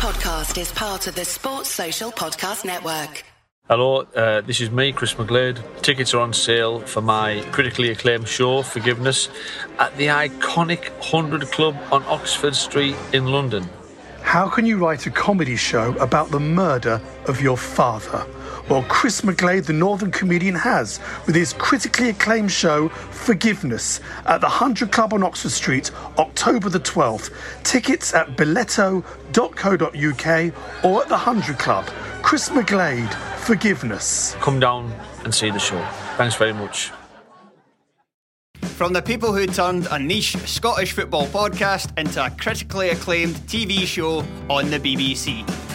podcast is part of the Sports Social Podcast Network. Hello, uh, this is me, Chris McGlade. Tickets are on sale for my critically acclaimed show, Forgiveness, at the iconic 100 Club on Oxford Street in London. How can you write a comedy show about the murder of your father? Well, Chris McGlade, the Northern comedian, has with his critically acclaimed show Forgiveness at the 100 Club on Oxford Street, October the 12th. Tickets at biletto.co.uk or at the 100 Club. Chris McGlade, Forgiveness. Come down and see the show. Thanks very much. From the people who turned a niche Scottish football podcast into a critically acclaimed TV show on the BBC.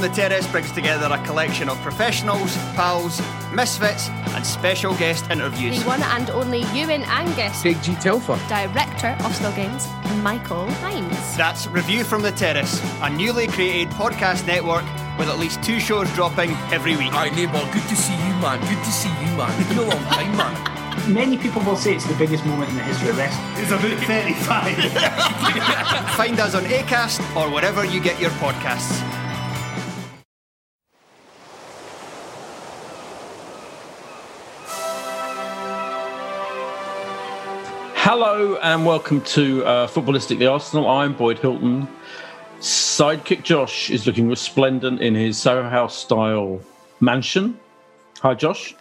the Terrace brings together a collection of professionals, pals, misfits, and special guest interviews. The one and only Ewan Angus, Big G Telfer. director of Still Games, Michael Hines. That's Review from the Terrace, a newly created podcast network with at least two shows dropping every week. Hi, neighbour, good to see you, man. Good to see you, man. It's been a long time, man. Many people will say it's the biggest moment in the history of wrestling. It's about 35. Find us on ACAST or wherever you get your podcasts. Hello and welcome to uh, Footballistic the Arsenal. I'm Boyd Hilton. Sidekick Josh is looking resplendent in his Soho House style mansion. Hi, Josh.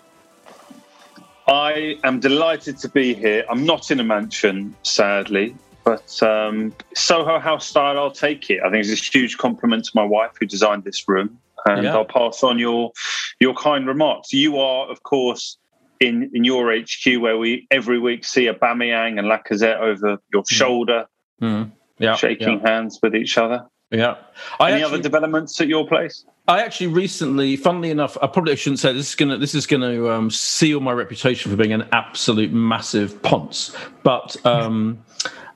I am delighted to be here. I'm not in a mansion, sadly, but um, Soho House style, I'll take it. I think it's a huge compliment to my wife who designed this room, and Yeah. I'll pass on your your kind remarks. You are, of course, in in your HQ where we every week see Aubameyang and Lacazette over your shoulder, Mm. Yeah, shaking hands with each other. Yeah. yeah. I Any actually, other developments at your place? I actually recently, funnily enough, I probably shouldn't say this is gonna this is gonna um, seal my reputation for being an absolute massive ponce, but um,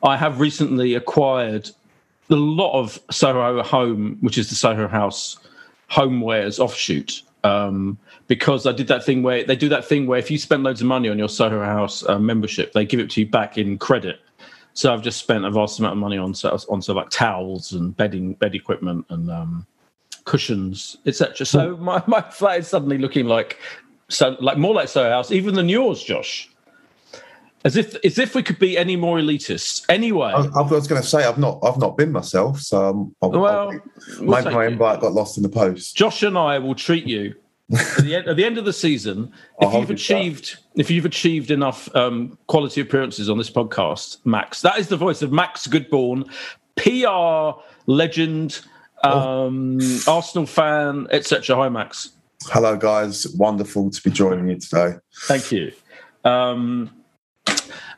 I have recently acquired a lot of Soho Home, which is the Soho House homewares offshoot. Um, because I did that thing where they do that thing where if you spend loads of money on your Soho House uh, membership, they give it to you back in credit. So I've just spent a vast amount of money on so- on so like towels and bedding, bed equipment, and um, cushions, etc. So my, my flat is suddenly looking like so like more like Soho House, even than yours, Josh. As if as if we could be any more elitist. Anyway, I, I was going to say I've not I've not been myself, so I'll, Well, I'll- we'll my, my invite got lost in the post. Josh and I will treat you at the end, at the end of the season. If you've you to that. achieved, if you've achieved enough um, quality appearances on this podcast, Max, that is the voice of Max Goodbourn, PR legend, um, Arsenal fan, etc. Hi, Max. Hello, guys. Wonderful to be joining you today. Thank you. Um,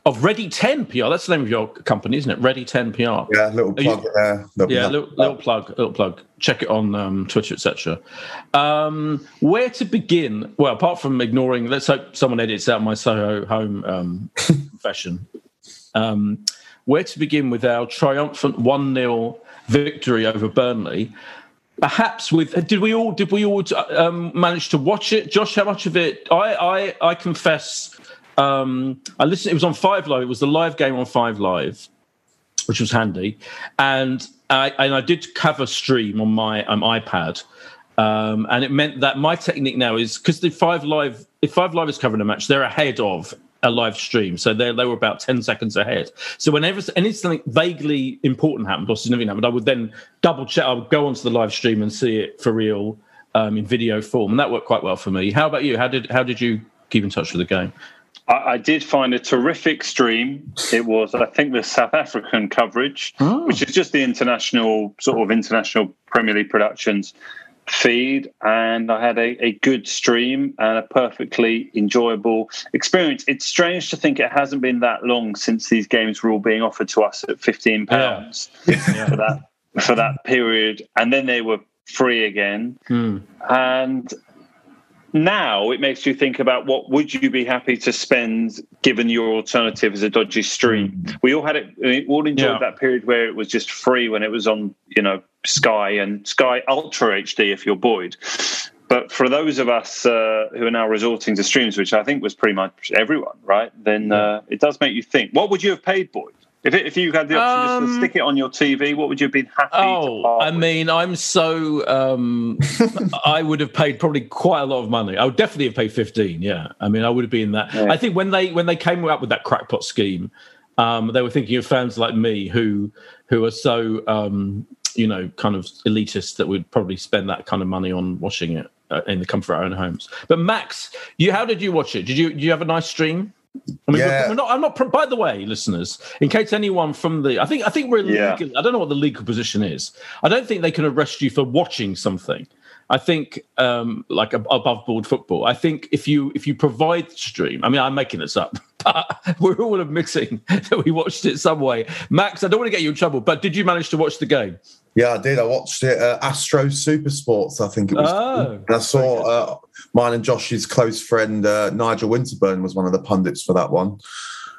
of Ready 10 PR, that's the name of your company, isn't it? Ready 10 PR. Yeah, little Are you- plug there. Little Yeah, plug. little, little plug, little plug. Check it on um, Twitter, etc. Um, where to begin? Well, apart from ignoring, let's hope someone edits out my Soho home um, confession. Um, where to begin with our triumphant one 0 victory over Burnley? Perhaps with did we all did we all um, manage to watch it? Josh, how much of it? I I, I confess, um, I listened. It was on Five Live. It was the live game on Five Live which was handy. And I, and I did a stream on my um, iPad. Um, and it meant that my technique now is because the Five Live, if Five Live is covering a match, they're ahead of a live stream. So they they were about 10 seconds ahead. So whenever anything vaguely important happened or significant happened, I would then double check, I would go onto the live stream and see it for real um, in video form. And that worked quite well for me. How about you? How did, how did you keep in touch with the game? I, I did find a terrific stream. It was, I think, the South African coverage, which is just the international sort of international Premier League productions feed, and I had a, a good stream and a perfectly enjoyable experience. It's strange to think it hasn't been that long since these games were all being offered to us at fifteen pounds for that for that period, and then they were free again, Hmm. and now it makes you think about what would you be happy to spend given your alternative is a dodgy stream. We all had it. We all enjoyed Yeah. that period where it was just free when it was on, you know, Sky and Sky Ultra HD if you're Boyd. But for those of us uh, who are now resorting to streams, which I think was pretty much everyone, right? Then uh, it does make you think. What would you have paid, Boyd? If, it, if you had the option just to Um, stick it on your TV, what would you have been happy to Oh, I with? mean, I'm so. Um, I would have paid probably quite a lot of money. I would definitely have paid 15. Yeah, I mean, I would have been that. Yeah. I think when they when they came up with that crackpot scheme, um, they were thinking of fans like me who who are so um, you know kind of elitist that would probably spend that kind of money on watching it uh, in the comfort of our own homes. But Max, you how did you watch it? Did you did you have a nice stream? I mean, Yeah. we're, we're not. I'm not. By the way, listeners, in case anyone from the, I think, I think we're Yeah. legal. I don't know what the legal position is. I don't think they can arrest you for watching something. I think, um, like above board football. I think if you if you provide the stream, I mean, I'm making this up, but we're all admitting that we watched it some way. Max, I don't want to get you in trouble, but did you manage to watch the game? Yeah, I did. I watched it. Uh, Astro Super Sports, I think it was. Oh, and I saw uh, mine and Josh's close friend uh, Nigel Winterburn was one of the pundits for that one.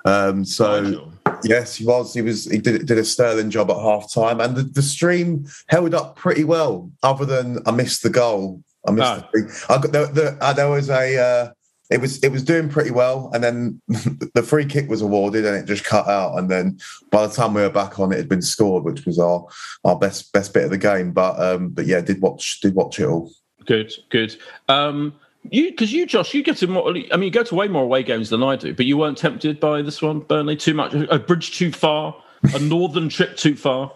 Um, so Nigel. yes, he was. He was. He did did a sterling job at half time, and the, the stream held up pretty well. Other than I missed the goal. I missed. Oh. The. I got the, the, uh, there was a. It was it was doing pretty well, and then the free kick was awarded, and it just cut out. And then by the time we were back on, it had been scored, which was our our best best bit of the game. But um, but yeah, did watch did watch it all. Good, good. Um, you because you, Josh, you get to more. I mean, you go to way more away games than I do, but you weren't tempted by this one, Burnley. Too much, a bridge too far, a northern trip too far.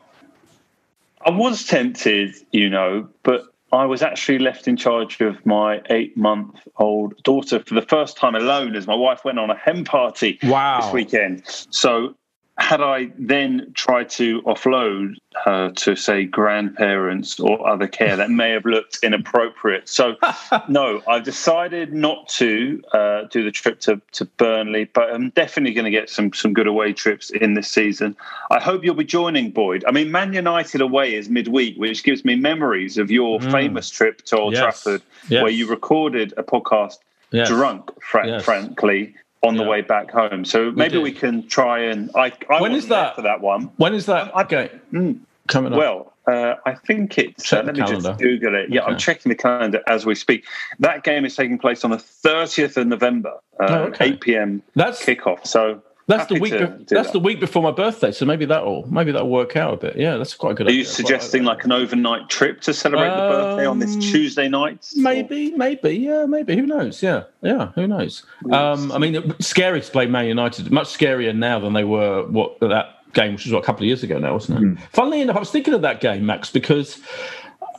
I was tempted, you know, but I was actually left in charge of my eight month old daughter for the first time alone as my wife went on a hen party Wow. this weekend. So, had I then tried to offload her to, say, grandparents or other care, that may have looked inappropriate. So, no, I've decided not to uh, do the trip to, to Burnley, but I'm definitely going to get some some good away trips in this season. I hope you'll be joining Boyd. I mean, Man United away is midweek, which gives me memories of your famous trip to Old Yes. Trafford, Yes. where you recorded a podcast Yes. drunk, fra- Yes. frankly. On the Yeah. way back home, so maybe did. we can try and. I, I When is that? for that one? When is that I- game Mm. coming up? Well, uh, I think it's. Uh, let me calendar. just Google it. Yeah, I'm checking the calendar as we speak. That game is taking place on the 30th of November, uh, Oh, okay. 8 p.m. that's kickoff. So that's the week. be- that's that. the week before my birthday, so maybe that'll maybe that'll work out a bit. Yeah, that's quite a good. Are you suggesting like an overnight trip to celebrate the birthday on this Um, Tuesday night? Maybe, maybe, yeah, maybe. Who knows? Yeah, yeah. Who knows? Um, I mean, it's scary to play Man United. Much scarier now than they were. What that game, which was what, a couple of years ago now, wasn't it? Funnily enough, I was thinking of that game, Max, because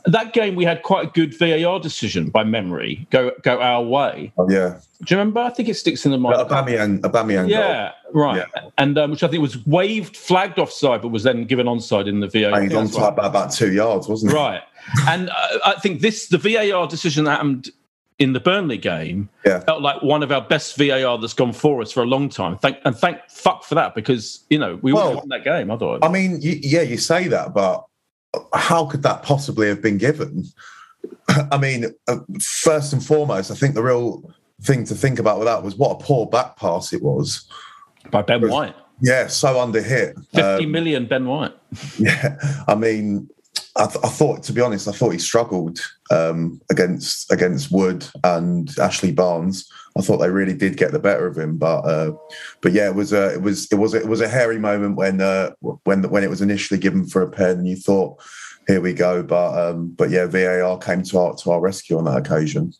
that game we had quite a good VAR decision by memory go go our way. Oh, yeah, Do you remember? I think it sticks in the mind. Aubameyang. goal. Yeah, right. Yeah. And um, which I think was waved, flagged offside, but was then given onside in the VAR. And he's on top by about two yards, wasn't it? Right. And uh, I think this the VAR decision that happened in the Burnley game Yeah. felt like one of our best VAR that's gone for us for a long time. Thank and thank fuck for that because you know we Well, won that game. I thought. I mean, you, yeah, you say that, but how could that possibly have been given? I mean, uh, first and foremost, I think the real thing to think about with that was what a poor back pass it was. by Ben White, Yeah, so under hit. fifty Um, million Ben White. Yeah, I mean, I, th- I thought, to be honest, I thought he struggled um, against against Wood and Ashley Barnes. I thought they really did get the better of him, but uh, but yeah, it was a it was it was it was a hairy moment when uh, when when it was initially given for a pen, and you thought, here we go, but um, but yeah, VAR came to our to our rescue on that occasion.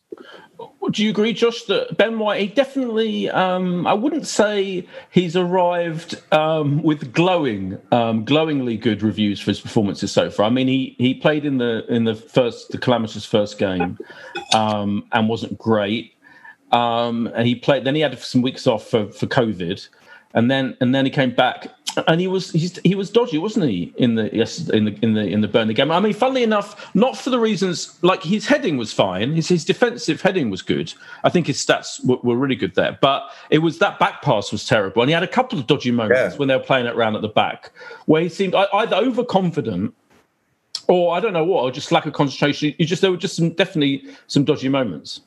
Do you agree, Josh, that Ben White, he definitely, um, I wouldn't say he's arrived um, with glowing, um, glowingly good reviews for his performances so far. I mean, he, he played in the in the first, the calamitous first game um, and wasn't great. Um, and he played, then he had some weeks off for, for COVID. And then and then he came back and he was he's, he was dodgy, wasn't he? In the yes in the in the in the Burnley game. I mean, funnily enough, not for the reasons like his heading was fine. His his defensive heading was good. I think his stats were, were really good there. But it was that back pass was terrible, and he had a couple of dodgy moments Yeah. when they were playing it around at the back where he seemed either overconfident or I don't know what, or just lack of concentration. You just there were just some definitely some dodgy moments.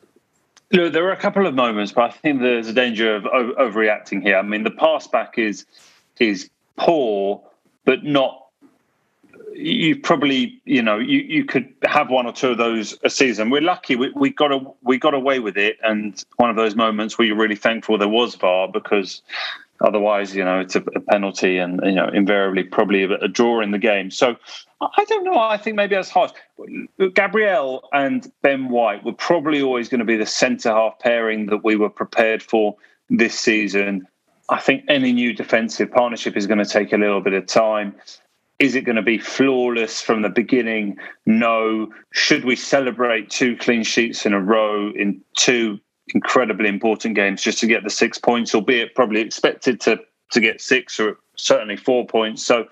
Look, there were a couple of moments, but I think there's a danger of overreacting here. I mean, the pass back is is poor, but not. You probably, you know, you, you could have one or two of those a season. We're lucky we, we got a, we got away with it, and one of those moments where you're really thankful there was VAR because otherwise, you know, it's a, a penalty, and you know, invariably probably a, a draw in the game. So I don't know. I think maybe that's harsh. Gabriel and Ben White were probably always going to be the centre half pairing that we were prepared for this season. I think any new defensive partnership is going to take a little bit of time. Is it going to be flawless from the beginning? No. Should we celebrate two clean sheets in a row in two incredibly important games just to get the six points, albeit probably expected to to get six or certainly four points? So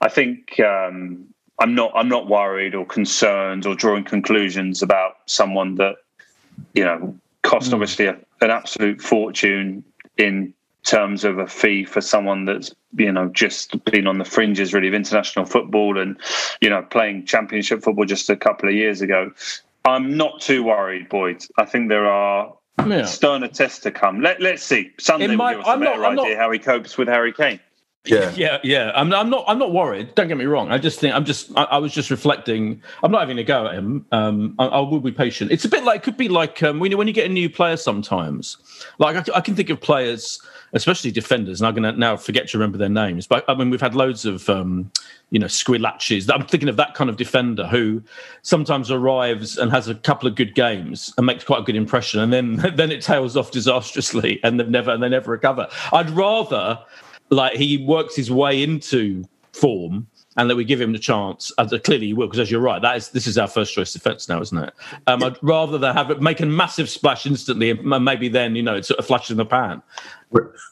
I think um, I'm not I'm not worried or concerned or drawing conclusions about someone that you know cost mm. obviously a, an absolute fortune in terms of a fee for someone that's you know just been on the fringes really of international football and you know playing championship football just a couple of years ago i'm not too worried boyd i think there are yeah. sterner tests to come Let, let's see sunday my, will give us I'm a better not, idea not, how he copes with harry kane yeah, yeah, yeah. I'm, I'm not. I'm not worried. Don't get me wrong. I just think I'm just. I, I was just reflecting. I'm not having a go at him. Um, I, I, will be patient. It's a bit like. It could be like um, when you when you get a new player. Sometimes, like I, I can think of players, especially defenders, and I'm going to now forget to remember their names. But I mean, we've had loads of, um, you know, Squillacis. I'm thinking of that kind of defender who sometimes arrives and has a couple of good games and makes quite a good impression, and then then it tails off disastrously, and they never and they never recover. I'd rather like he works his way into form and that we give him the chance. As clearly, he will, because as you're right, that is this is our first choice defence now, isn't it? Um, I'd rather than have it make a massive splash instantly, and maybe then you know it's a flash in the pan.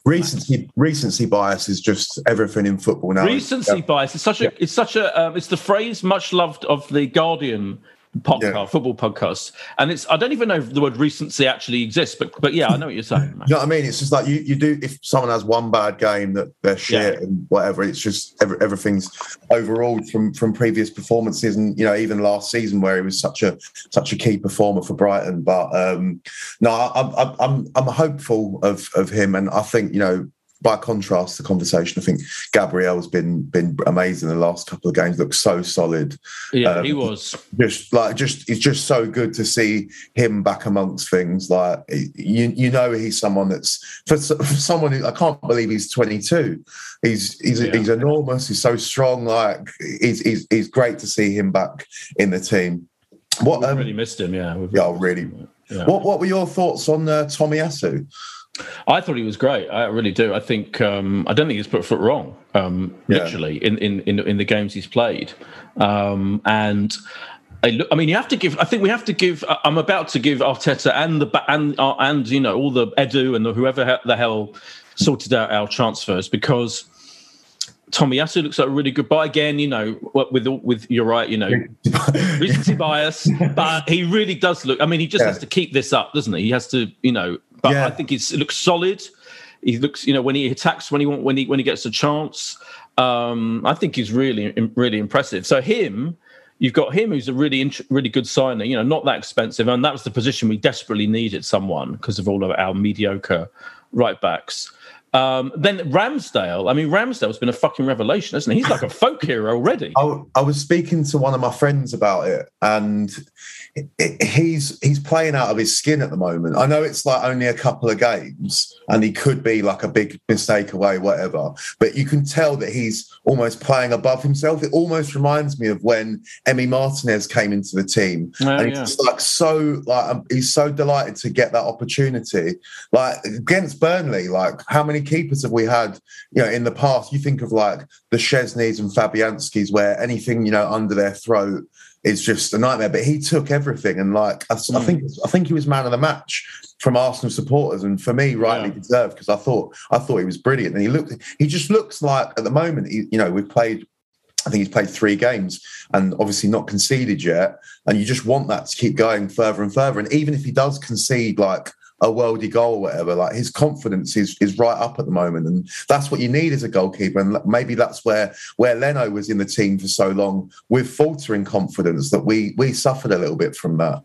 Recency, recency bias is just everything in football now. Recency yeah. bias is such a, yeah. it's such a, um, it's the phrase much loved of the Guardian podcast, yeah. football podcast. And it's I don't even know if the word recency actually exists, but but yeah, I know what you're saying. you know what I mean? It's just like you, you do if someone has one bad game that they're shit yeah. and whatever, it's just every, everything's overall from from previous performances and you know, even last season where he was such a such a key performer for Brighton. But um no, I'm I'm I'm, I'm hopeful of of him and I think, you know, by contrast, the conversation, I think Gabriel's been been amazing the last couple of games. Looks so solid. Yeah, um, he was just like just it's just so good to see him back amongst things. Like you you know he's someone that's for, for someone who I can't believe he's 22. He's he's yeah. he's enormous. He's so strong. Like he's, he's he's great to see him back in the team. What um, really missed him? Yeah, yeah, really. Yeah. What what were your thoughts on uh, Tomiyasu? I thought he was great. I really do. I think um, I don't think he's put foot wrong. Um, yeah. Literally in, in in in the games he's played, um, and. I, look, I mean, you have to give. I think we have to give. I'm about to give Arteta and the and uh, and you know all the Edu and the, whoever the hell sorted out our transfers because Tommy Tomiyasu looks like a really good buy again. You know, with with you're right. You know, recency bias, but he really does look. I mean, he just yeah. has to keep this up, doesn't he? He has to, you know, but yeah. I think it looks solid. He looks, you know, when he attacks, when he when he when he gets a chance, um, I think he's really really impressive. So him, you've got him who's a really really good signing. You know, not that expensive, and that was the position we desperately needed someone because of all of our mediocre right backs. Um, then Ramsdale. I mean, Ramsdale's been a fucking revelation, hasn't he? He's like a folk hero already. I, I was speaking to one of my friends about it, and he's he's playing out of his skin at the moment. I know it's like only a couple of games, and he could be like a big mistake away, whatever. But you can tell that he's almost playing above himself. It almost reminds me of when Emi Martinez came into the team, oh, and he's yeah. like so like um, he's so delighted to get that opportunity. Like against Burnley, like how many keepers have we had? You know, in the past, you think of like the Szczesnys and Fabianskis, where anything you know under their throat is just a nightmare. But he took everything, and like I, mm. I, think I think he was man of the match from Arsenal supporters, and for me, rightly yeah. deserved because I thought I thought he was brilliant, and he looked he just looks like at the moment, he, you know, we've played. I think he's played three games and obviously not conceded yet. And you just want that to keep going further and further. And even if he does concede like a worldy goal or whatever. Like his confidence is is right up at the moment, and that's what you need as a goalkeeper. And maybe that's where where Leno was in the team for so long with faltering confidence that we we suffered a little bit from that.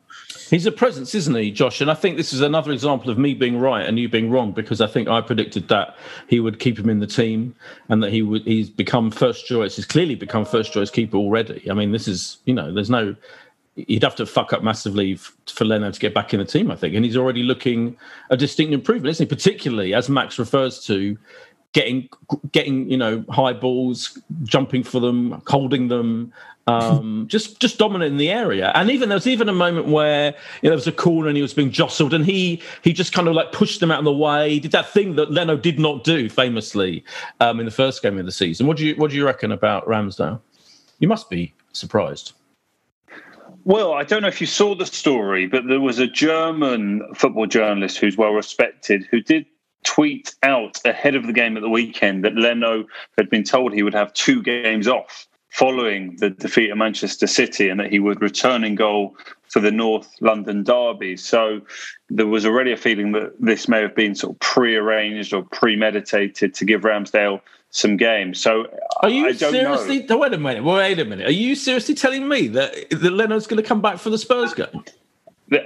He's a presence, isn't he, Josh? And I think this is another example of me being right and you being wrong because I think I predicted that he would keep him in the team and that he would he's become first choice. He's clearly become first choice keeper already. I mean, this is you know, there's no you'd have to fuck up massively for Leno to get back in the team, I think. And he's already looking a distinct improvement, isn't he? Particularly as Max refers to getting getting you know high balls, jumping for them, holding them, um, just just dominant in the area. And even there was even a moment where you know, there was a corner and he was being jostled, and he he just kind of like pushed them out of the way. He did that thing that Leno did not do famously um, in the first game of the season. What do you what do you reckon about Ramsdale? You must be surprised. Well, I don't know if you saw the story, but there was a German football journalist who's well respected who did tweet out ahead of the game at the weekend that Leno had been told he would have two games off following the defeat of Manchester City and that he would return in goal for the North London derby. So there was already a feeling that this may have been sort of pre-arranged or premeditated to give Ramsdale some games. So are you I don't seriously? Know. Wait a minute. Wait a minute. Are you seriously telling me that that Leno's going to come back for the Spurs game?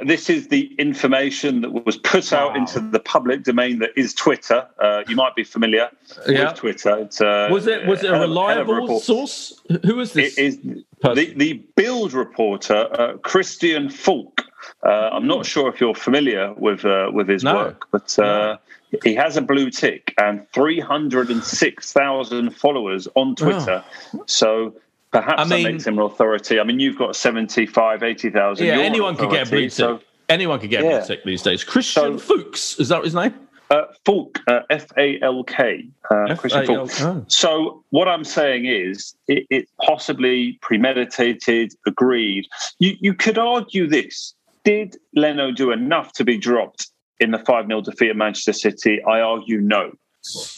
This is the information that was put out wow. into the public domain that is Twitter. Uh, you might be familiar yeah. with Twitter. It's, uh, was it was it a reliable source? Who is this? It is the, the Bild reporter uh, Christian Falk. Uh, I'm not sure if you're familiar with uh, with his no. work, but uh, no. he has a blue tick and 306,000 followers on Twitter. Oh. So Perhaps I mean, that makes him an authority. I mean, you've got 75, 80,000. Yeah, anyone could get a blue tick. So, anyone could get yeah. a blue tick these days. Christian so, Fuchs, is that his name? Uh, Falk, uh, F A L K, uh, Christian Falk. Oh. So, what I'm saying is, it, it, possibly premeditated, agreed. You, you could argue this: Did Leno do enough to be dropped in the five 0 defeat at Manchester City? I argue no.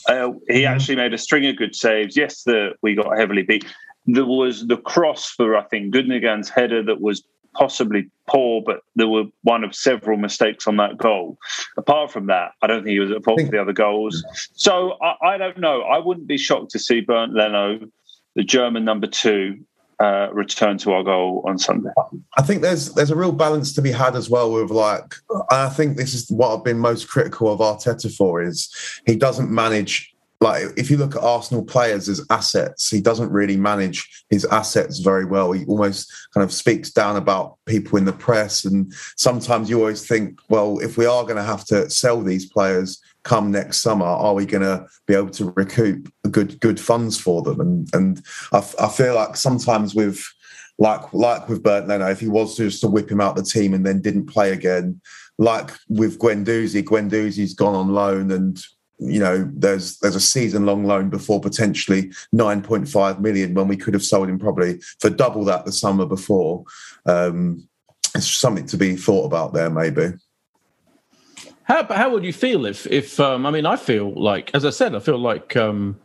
Uh, he mm-hmm. actually made a string of good saves. Yes, the, we got heavily beat. There was the cross for, I think, Gundogan's header that was possibly poor, but there were one of several mistakes on that goal. Apart from that, I don't think he was at fault for the other goals. So I, I, don't know. I wouldn't be shocked to see Bernd Leno, the German number two, uh, return to our goal on Sunday. I think there's there's a real balance to be had as well with like I think this is what I've been most critical of Arteta for is he doesn't manage like if you look at Arsenal players as assets, he doesn't really manage his assets very well. He almost kind of speaks down about people in the press, and sometimes you always think, well, if we are going to have to sell these players come next summer, are we going to be able to recoup good good funds for them? And and I, I feel like sometimes with like like with Bernd Leno, if he was just to whip him out the team and then didn't play again, like with Guendouzi, Guendouzi's gone on loan and you know, there's there's a season long loan before potentially 9.5 million when we could have sold him probably for double that the summer before. Um, it's something to be thought about there, maybe. How how would you feel if if um, I mean I feel like as I said I feel like um,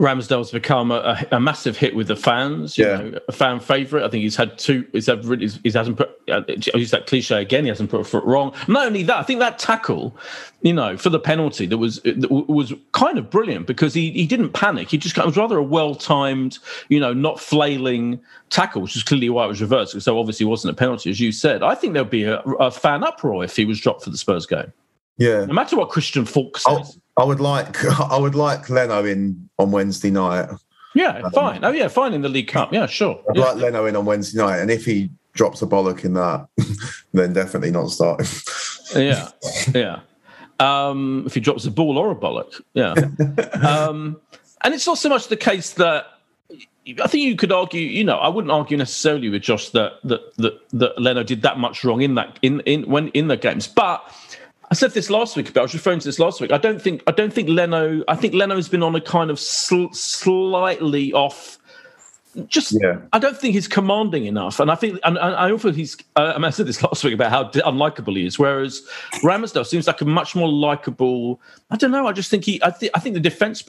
Ramsdale's become a, a, massive hit with the fans. yeah, know, a fan favorite. I think he's had two. He's had really. He hasn't put. Uh, I use that cliche again. He hasn't put a foot wrong. Not only that, I think that tackle, you know, for the penalty that was that was kind of brilliant because he he didn't panic. He just it was rather a well timed, you know, not flailing tackle, which is clearly why it was reversed. So obviously, it wasn't a penalty, as you said. I think there'd be a, a fan uproar if he was dropped for the Spurs game. Yeah. No matter what Christian Falk says. I would like I would like Leno in on Wednesday night. Yeah, um, fine. Oh yeah, fine in the League Cup. Yeah, sure. I'd yeah. like Leno in on Wednesday night, and if he drops a bollock in that, then definitely not starting. yeah, yeah. Um, if he drops a ball or a bollock, yeah. um, and it's not so much the case that I think you could argue, you know, I wouldn't argue necessarily with Josh that that that, that Leno did that much wrong in that in in when in the games, but I said this last week, but I was referring to this last week. I don't think I don't think Leno. I think Leno's been on a kind of sl- slightly off just yeah. I don't think he's commanding enough, and I think and, and I also he's. Uh, I, mean, I said this last week about how unlikable he is, whereas Ramsdale seems like a much more likable. I don't know. I just think he. I think. I think the defense.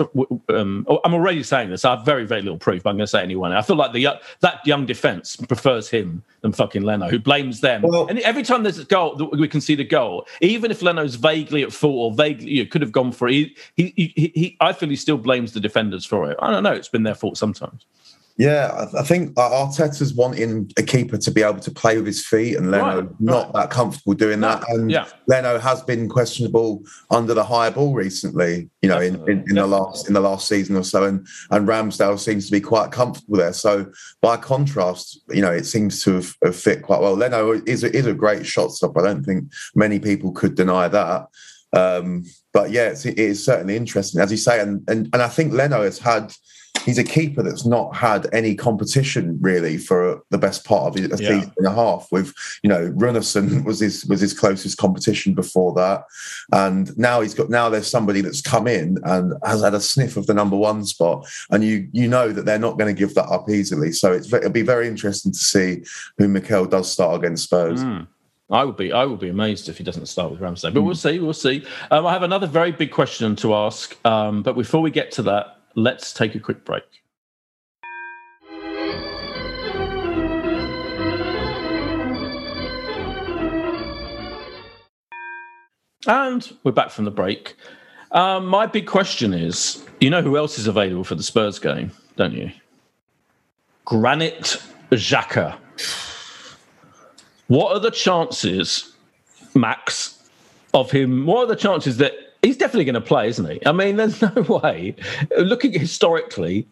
Um, oh, I'm already saying this. I have very very little proof. But I'm going to say anyone. I feel like the that young defense prefers him than fucking Leno, who blames them. Well, and every time there's a goal, we can see the goal, even if Leno's vaguely at fault or vaguely you know, could have gone for it. He, he, he, he, I feel he still blames the defenders for it. I don't know. It's been their fault sometimes. Yeah, I think Arteta's wanting a keeper to be able to play with his feet, and Leno right, not right. that comfortable doing that. And yeah. Leno has been questionable under the high ball recently. You know, in, in, in the last in the last season or so, and and Ramsdale seems to be quite comfortable there. So by contrast, you know, it seems to have, have fit quite well. Leno is a, is a great shot stopper. I don't think many people could deny that. Um, but yeah, it's, it is certainly interesting, as you say, and and and I think Leno has had he's a keeper that's not had any competition really for the best part of a yeah. season and a half. With you know, Runarsson was his was his closest competition before that, and now he's got now there's somebody that's come in and has had a sniff of the number one spot, and you you know that they're not going to give that up easily. So it's it'll be very interesting to see who Mikel does start against Spurs. Mm. I would be I would be amazed if he doesn't start with Ramsey, but we'll see. We'll see. Um, I have another very big question to ask, um, but before we get to that, let's take a quick break. And we're back from the break. Um, my big question is you know who else is available for the Spurs game, don't you? Granit Xhaka. What are the chances, Max, of him? What are the chances that he's definitely going to play, isn't he? I mean, there's no way. Looking historically,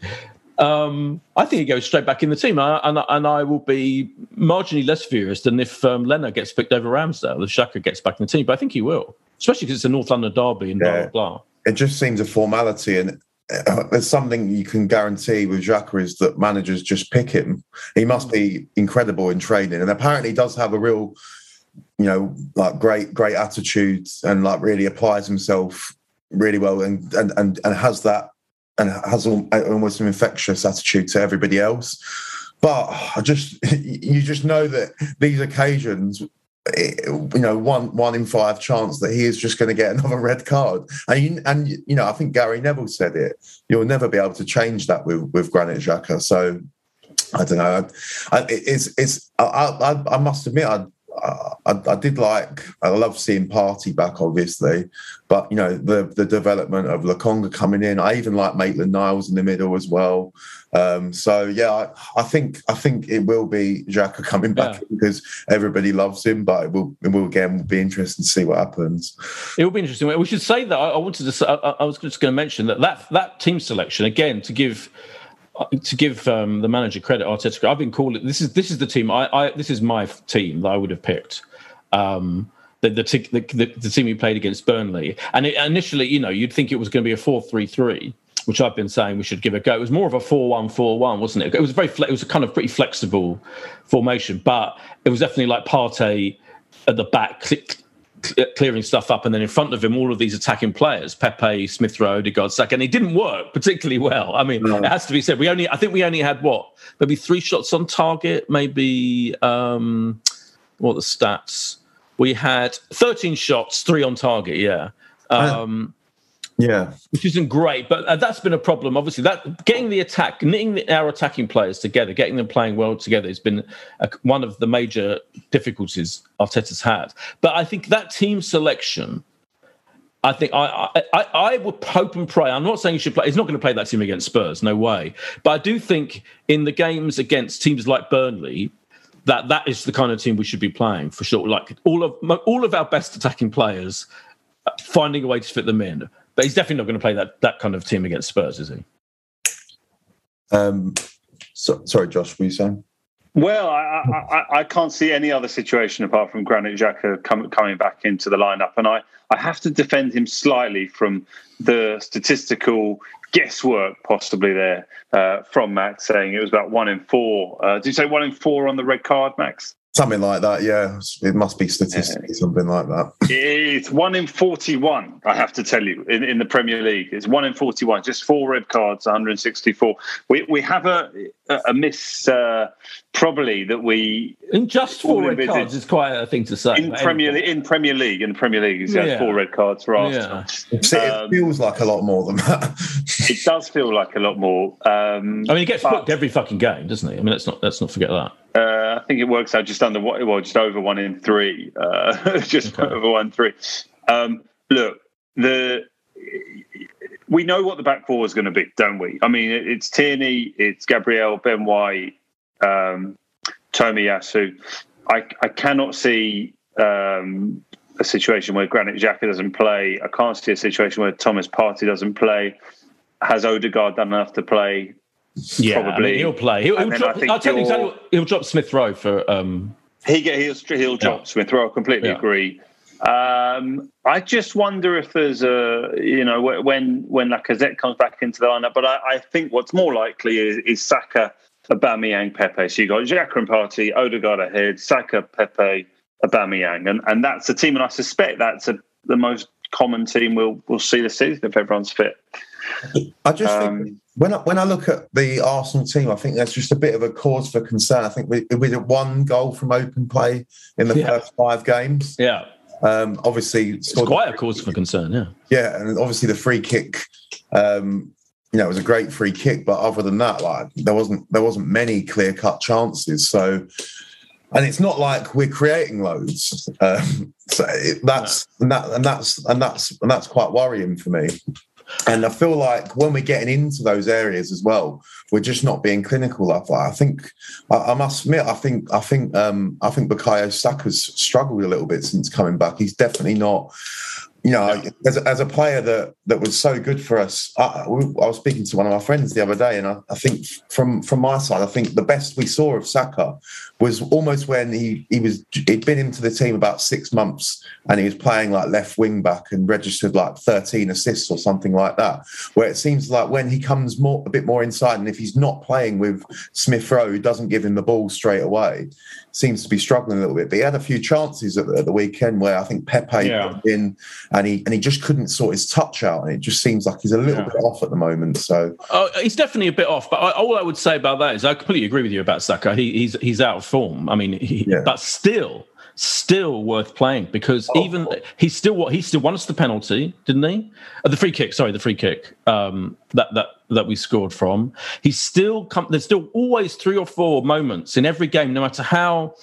um, I think he goes straight back in the team, I, and, and I will be marginally less furious than if um, Leonard gets picked over Ramsdale, if Xhaka gets back in the team. But I think he will, especially because it's a North London derby and yeah. blah blah blah. It just seems a formality, and uh, there's something you can guarantee with Xhaka is that managers just pick him. He must be incredible in training, and apparently he does have a real you know, like great, great attitudes and like really applies himself really well and and and, and has that and has almost an infectious attitude to everybody else. But I just you just know that these occasions eh, you know one one in five chance that he is just going to get another red card. And you, and you know I think Gary Neville said it you'll never be able to change that with with Granit Xhaka. So I don't know. I, it's it's I, I, I must admit I I, I, did like I love seeing Partey back, obviously, but you know the the development of Lokonga coming in. I even like Maitland Niles in the middle as well. Um, so yeah, I, I, think I think it will be Xhaka coming back yeah. because everybody loves him, but it will it will again be interesting to see what happens. It will be interesting. We should say that I, I wanted to. I, I was just going to mention that that that team selection again to give to give um, the manager credit, Arteta, I've been calling this is this is the team. I, I this is my team that I would have picked. Um, the, the, the, the, team we played against Burnley, and it, initially, you know, you'd think it was going to be a four-three-three, which I've been saying we should give a go. It was more of a four-one-four-one, wasn't it? It was a very, it was a kind of pretty flexible formation, but it was definitely like Partey at the back, clearing stuff up, and then in front of him, all of these attacking players: Pepe, Smith Rowe, Odegaard, Saka, and it didn't work particularly well. I mean, no. it has to be said. We only, I think, we only had what, maybe three shots on target, maybe um, what the stats? We had 13 shots, three on target. Yeah. Um, yeah, which isn't great, but uh, that's been a problem. Obviously, that getting the attack, knitting the, our attacking players together, getting them playing well together has been a, one of the major difficulties Arteta's had. But I think that team selection, I think I, I I would hope and pray. I'm not saying he should play. He's not going to play that team against Spurs, no way. But I do think in the games against teams like Burnley, that that is the kind of team we should be playing for sure. Like all of all of our best attacking players, uh, finding a way to fit them in. But he's definitely not going to play that that kind of team against Spurs, is he? Um, so, sorry, Josh, were you saying? Well, I, I, I, can't see any other situation apart from Granit Xhaka com- coming back into the lineup, and I, I have to defend him slightly from the statistical guesswork possibly there uh, from Max saying it was about one in four. Uh, did you say one in four on the red card, Max? Something like that, yeah. It must be statistically something like that. It's one in 41, I have to tell you, in, in the Premier League. It's one in 41, just four red cards, 164. We, we have a, a miss, uh, probably, that we. In just four red envisage- cards is quite a thing to say. In Premier, anyway. in Premier League, in Premier League, he's had Yeah. four red cards for Arsenal. It, it Um, feels like a lot more than that. It does feel like a lot more. Um, I mean, he gets but- booked every fucking game, doesn't he? I mean, let's not let's not forget that. Uh, I think it works out just under what, well, just over one in three, uh, just over one in three. Um, look, the we know what the back four is going to be, don't we? I mean, it's Tierney, it's Gabriel, Ben White, um, Tomiyasu. I, I cannot see um, a situation where Granit Xhaka doesn't play. I can't see a situation where Thomas Partey doesn't play. Has Odegaard done enough to play? Yeah, I mean, Probably. he'll play. He'll, he'll drop, I'll tell you exactly. He'll drop Smith Rowe for. Um, He get he'll he'll drop Smith Rowe. I completely Yeah. agree. Um, I just wonder if there's a you know when when Lacazette comes back into the lineup, but I, I think what's more likely is, is Saka, Aubameyang, Pepe. So you got Xhaka and Partey, Odegaard ahead, Saka, Pepe, Aubameyang, and and that's the team. And I suspect that's a, the most common team we'll we'll see this season if everyone's fit. I just Um, think when I, when I look at the Arsenal team, I think there's just a bit of a cause for concern. I think we, we did one goal from open play in the Yeah. first five games. yeah, Um, obviously, it's quite a cause for concern. Yeah. yeah, and obviously the free kick. Um, you know, it was a great free kick, but other than that, like there wasn't there wasn't many clear cut chances. So, and it's not like we're creating loads. Um, so it, that's and that and that's and that's and that's quite worrying for me. And I feel like when we're getting into those areas as well, we're just not being clinical like that. I think I, I must admit, I think I think um, I think Bukayo Saka's struggled a little bit since coming back. He's definitely not. You know, as, a, as a player that that was so good for us, I, I was speaking to one of my friends the other day, and I, I think from from my side, I think the best we saw of Saka was almost when he he was he'd been into the team about six months, and he was playing like left wing back and registered like thirteen assists or something like that. Where it seems like when he comes more a bit more inside, and if he's not playing with Smith Rowe, who doesn't give him the ball straight away, seems to be struggling a little bit. But he had a few chances at the, at the weekend where I think Pepe Yeah. in, and he and he just couldn't sort his touch out, and it just seems like he's a little Yeah. bit off at the moment. So Oh, he's definitely a bit off, but I, all I would say about that is I completely agree with you about Saka. He, he's he's out of form. I mean, he, Yeah. but still, still worth playing because even he's still what he still won us the penalty, didn't he? Uh, the free kick, sorry, the free kick um, that that that we scored from. He's still come. There's still always three or four moments in every game, no matter how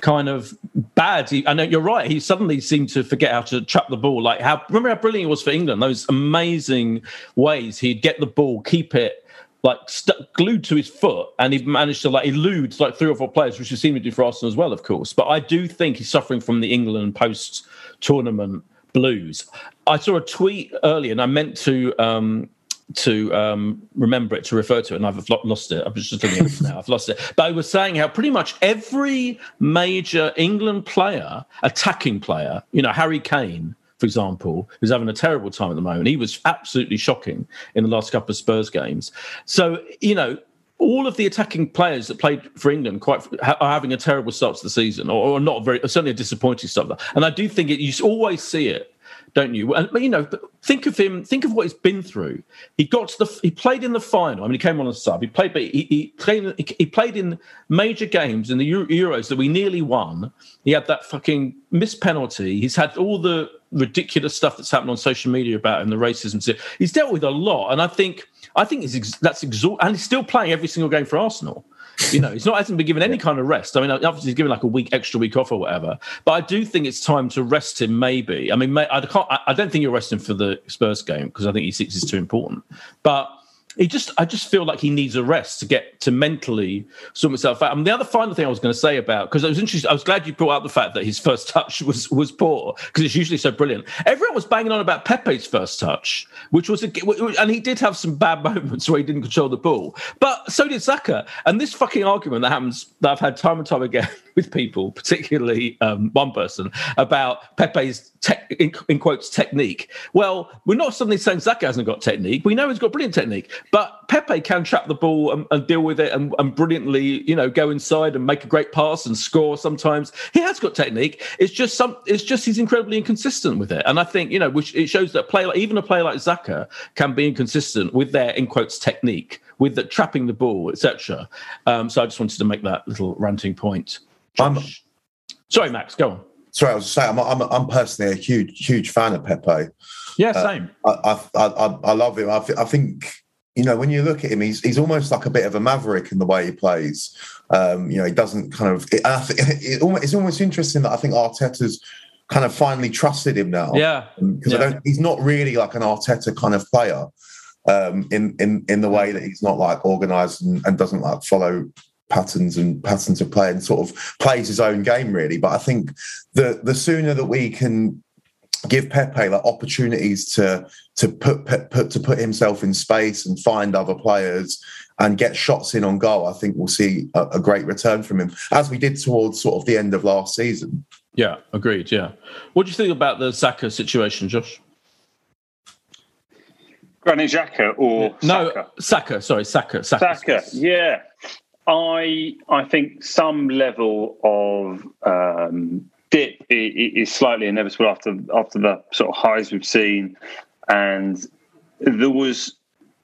kind of bad. He, I know you're right. He suddenly seemed to forget how to trap the ball. Like how remember how brilliant it was for England? Those amazing ways he'd get the ball, keep it like stuck glued to his foot, and he managed to like elude like three or four players, which he seemed to do for Arsenal as well, of course. But I do think he's suffering from the England post tournament blues. I saw a tweet earlier, and I meant to. Um, to um, remember it, to refer to it, and I've lost it. I'm just looking it now. I've lost it. But I was saying how pretty much every major England player, attacking player, you know, Harry Kane, for example, who's having a terrible time at the moment. He was absolutely shocking in the last couple of Spurs games. So, you know, all of the attacking players that played for England quite are having a terrible start to the season, or, or not very, certainly a disappointing start. And I do think it, you always see it don't you? And you know, think of him. Think of what he's been through. He got to the. He played in the final. I mean, he came on as sub. He played, but he, he played. He played in major games in the Euros that we nearly won. He had that fucking missed penalty. He's had all the ridiculous stuff that's happened on social media about him, the racism. He's dealt with a lot, and I think. I think ex- that's exhausting. And he's still playing every single game for Arsenal. You know, he's not hasn't been given any kind of rest. I mean, obviously he's given like a week extra week off or whatever. But I do think it's time to rest him. Maybe. I mean, may, I can't. I, I don't think you're resting for the Spurs game because I think he six is too important. But he just, I just feel like he needs a rest to get to mentally sort himself out. And the other final thing I was going to say about because I was interested. I was glad you brought out the fact that his first touch was was poor because it's usually so brilliant. Everyone was banging on about Pepe's first touch, which was a, and he did have some bad moments where he didn't control the ball, but so did Saka. And this fucking argument that happens that I've had time and time again with people, particularly um, one person, about Pepe's tech, in, in quotes technique. Well, we're not suddenly saying Saka hasn't got technique. We know he's got brilliant technique. But Pepe can trap the ball and, and deal with it and, and, brilliantly, you know, go inside and make a great pass and score. Sometimes he has got technique. It's just some. It's just he's incredibly inconsistent with it. And I think you know, which it shows that play like, even a player like Xhaka can be inconsistent with their in quotes technique, with the trapping the ball, etc. Um, so I just wanted to make that little ranting point. Sorry, Max, go on. Sorry, I was saying I'm, I'm, I'm personally a huge huge fan of Pepe. Yeah, same. Uh, I, I, I, I love him. I, th- I think you know, when you look at him, he's he's almost like a bit of a maverick in the way he plays. Um, you know, he doesn't kind of. It, it, it, it's almost interesting that I think Arteta's kind of finally trusted him now. Yeah, because yeah. I don't. He's not really like an Arteta kind of player. Um, in in in the way that he's not like organised and, and doesn't like follow patterns and patterns of play and sort of plays his own game really. But I think the the sooner that we can give Pepe like opportunities to to put, put to put himself in space and find other players and get shots in on goal, I think we'll see a, a, great return from him, as we did towards sort of the end of last season. Yeah, agreed. Yeah, what do you think about the Saka situation, Josh? Granit Xhaka or no Saka? Saka? Sorry, Saka. Saka. Saka. Yeah, I I think some level of um, dip is slightly inevitable after after the sort of highs we've seen, and there was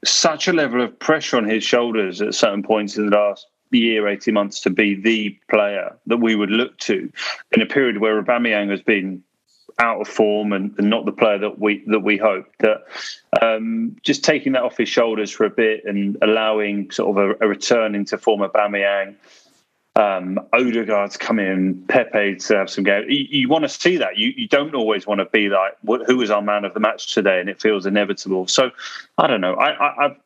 such a level of pressure on his shoulders at certain points in the last year, 18 months to be the player that we would look to in a period where Aubameyang has been out of form and, and, not the player that we that we hoped. That um, just taking that off his shoulders for a bit and allowing sort of a, a return into form of Aubameyang, um, Odegaard's come in, Pepe to have some game. You, you want to see that. You, you don't always want to be like, what, who was our man of the match today? And it feels inevitable. So I don't know. I, I, I've,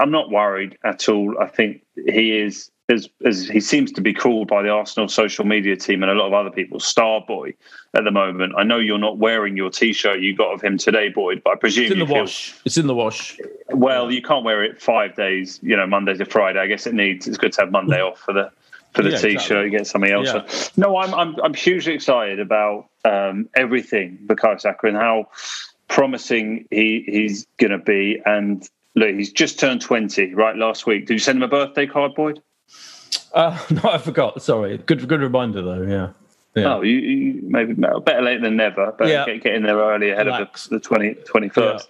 I'm not worried at all. I think he is as, as he seems to be called by the Arsenal social media team and a lot of other people, star boy at the moment. I know you're not wearing your T-shirt you got of him today, Boyd, but I presume it's in the feel, wash. It's in the wash. Well, you can't wear it five days, you know, Monday to Friday. I guess it needs. It's good to have Monday off for the for the yeah, T-shirt. Exactly. You get something else. Yeah. No, I'm I'm I'm hugely excited about um, everything Bukayo Saka and how promising he he's going to be. And look, he's just turned twenty right last week. Did you send him a birthday card, Boyd? Uh, no, I forgot. Sorry. Good good reminder though. Yeah. Yeah. Oh, you, you, maybe better late than never. But yeah. get, get in there early ahead Relax. of the, the 20, 21st.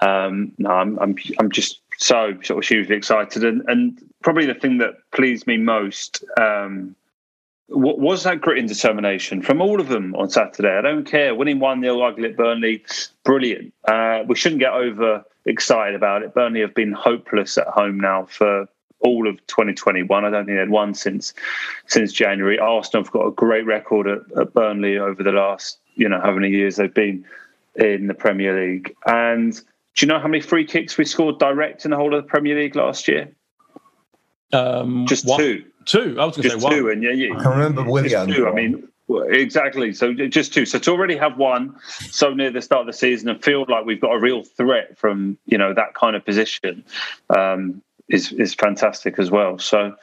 Yeah. Um, no, I'm, I'm I'm just so sort of hugely excited, and and probably the thing that pleased me most um, was that grit and determination from all of them on Saturday. I don't care winning one 0 ugly at Burnley, brilliant. Uh, we shouldn't get over excited about it. Burnley have been hopeless at home now for all of 2021. I don't think they'd won since since January. Arsenal have got a great record at, at Burnley over the last you know how many years they've been in the Premier League. And do you know how many free kicks we scored direct in the whole of the Premier League last year? Um, just one, two. Two. I was going to say one. Two, and yeah, yeah. I can remember Willian. Two. I mean, exactly. So just two. So to already have one so near the start of the season and feel like we've got a real threat from you know that kind of position um, is is fantastic as well. So.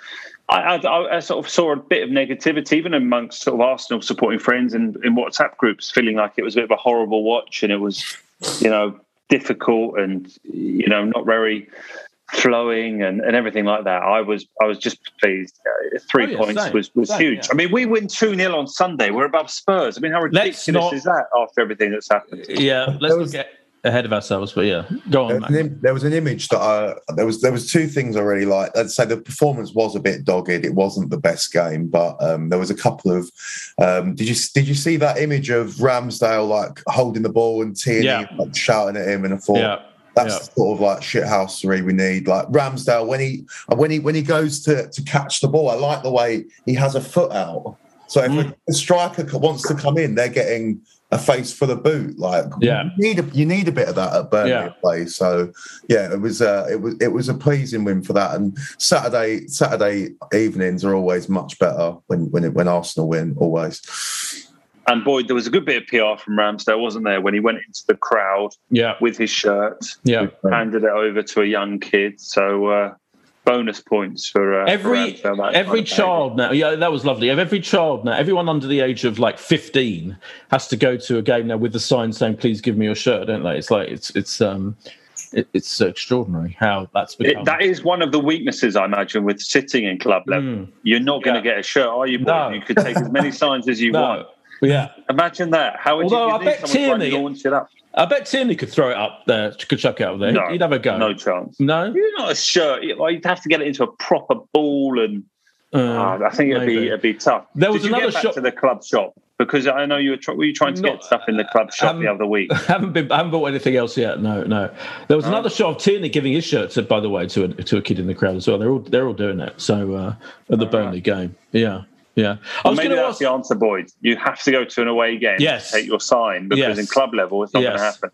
I, I, I, sort of saw a bit of negativity, even amongst sort of Arsenal supporting friends and in WhatsApp groups, feeling like it was a bit of a horrible watch, and it was, you know, difficult and you know not very flowing and, and everything like that. I was I was just pleased. Uh, three oh, yeah, points same, was was same, huge. Yeah. I mean, we win two 0 on Sunday. We're above Spurs. I mean, how ridiculous not, is that after everything that's happened? Yeah, let's was, get ahead of ourselves. But yeah, go on. There was, an, there was an, image that I, there was there was two things I really liked. I'd say the performance was a bit dogged. It wasn't the best game, but um, there was a couple of. Um, did you did you see that image of Ramsdale like holding the ball and Tierney yeah. like, shouting at him? And I thought. Yeah. That's yeah. sort of like shithousery we need. Like Ramsdale, when he when he when he goes to to catch the ball, I like the way he has a foot out. So if mm. a striker wants to come in, they're getting a face for the boot. Like, yeah, you need a, you need a bit of that at Burnley yeah. play. So, yeah, it was uh, it was it was a pleasing win for that. And Saturday Saturday evenings are always much better when when it, when Arsenal win. Always. And boy, there was a good bit of PR from Ramsdale, wasn't there, when he went into the crowd yeah. with his shirt, yeah, handed it over to a young kid. So. Uh, bonus points for uh, every for every child now. Yeah, that was lovely. Every child now, everyone under the age of like fifteen has to go to a game now with the sign saying "Please give me your shirt," don't they? It's like it's it's um it, it's extraordinary how that's become. It, that is one of the weaknesses, I imagine, with sitting in club level. Mm. You're not going to Yeah. get a shirt, are you? Boy? No. You could take as many signs as you No. want. yeah. Imagine that. How would Although you, I bet someone to, like, Tierney- launch it up? I bet Tierney could throw it up there. Could chuck it up there. No, He'd have a go. No chance. No? You're not a shirt. You'd have to get it into a proper ball, and Uh, ah, I think it'd be it'd be tough. There was Did you another get back shop- to the club shop because I know you were. Try- were you trying to Not- get stuff in the club shop the other week? I haven't been. I haven't bought anything else yet. No, no. There was another shot of Tierney giving his shirt, to, by the way, to a, to a kid in the crowd as well. They're all they're all doing it. So uh, at the Burnley game, yeah, yeah. I was maybe going to that's ask. the answer, Boyd. You have to go to an away game Yes. to take your sign because Yes. in club level it's not going to happen.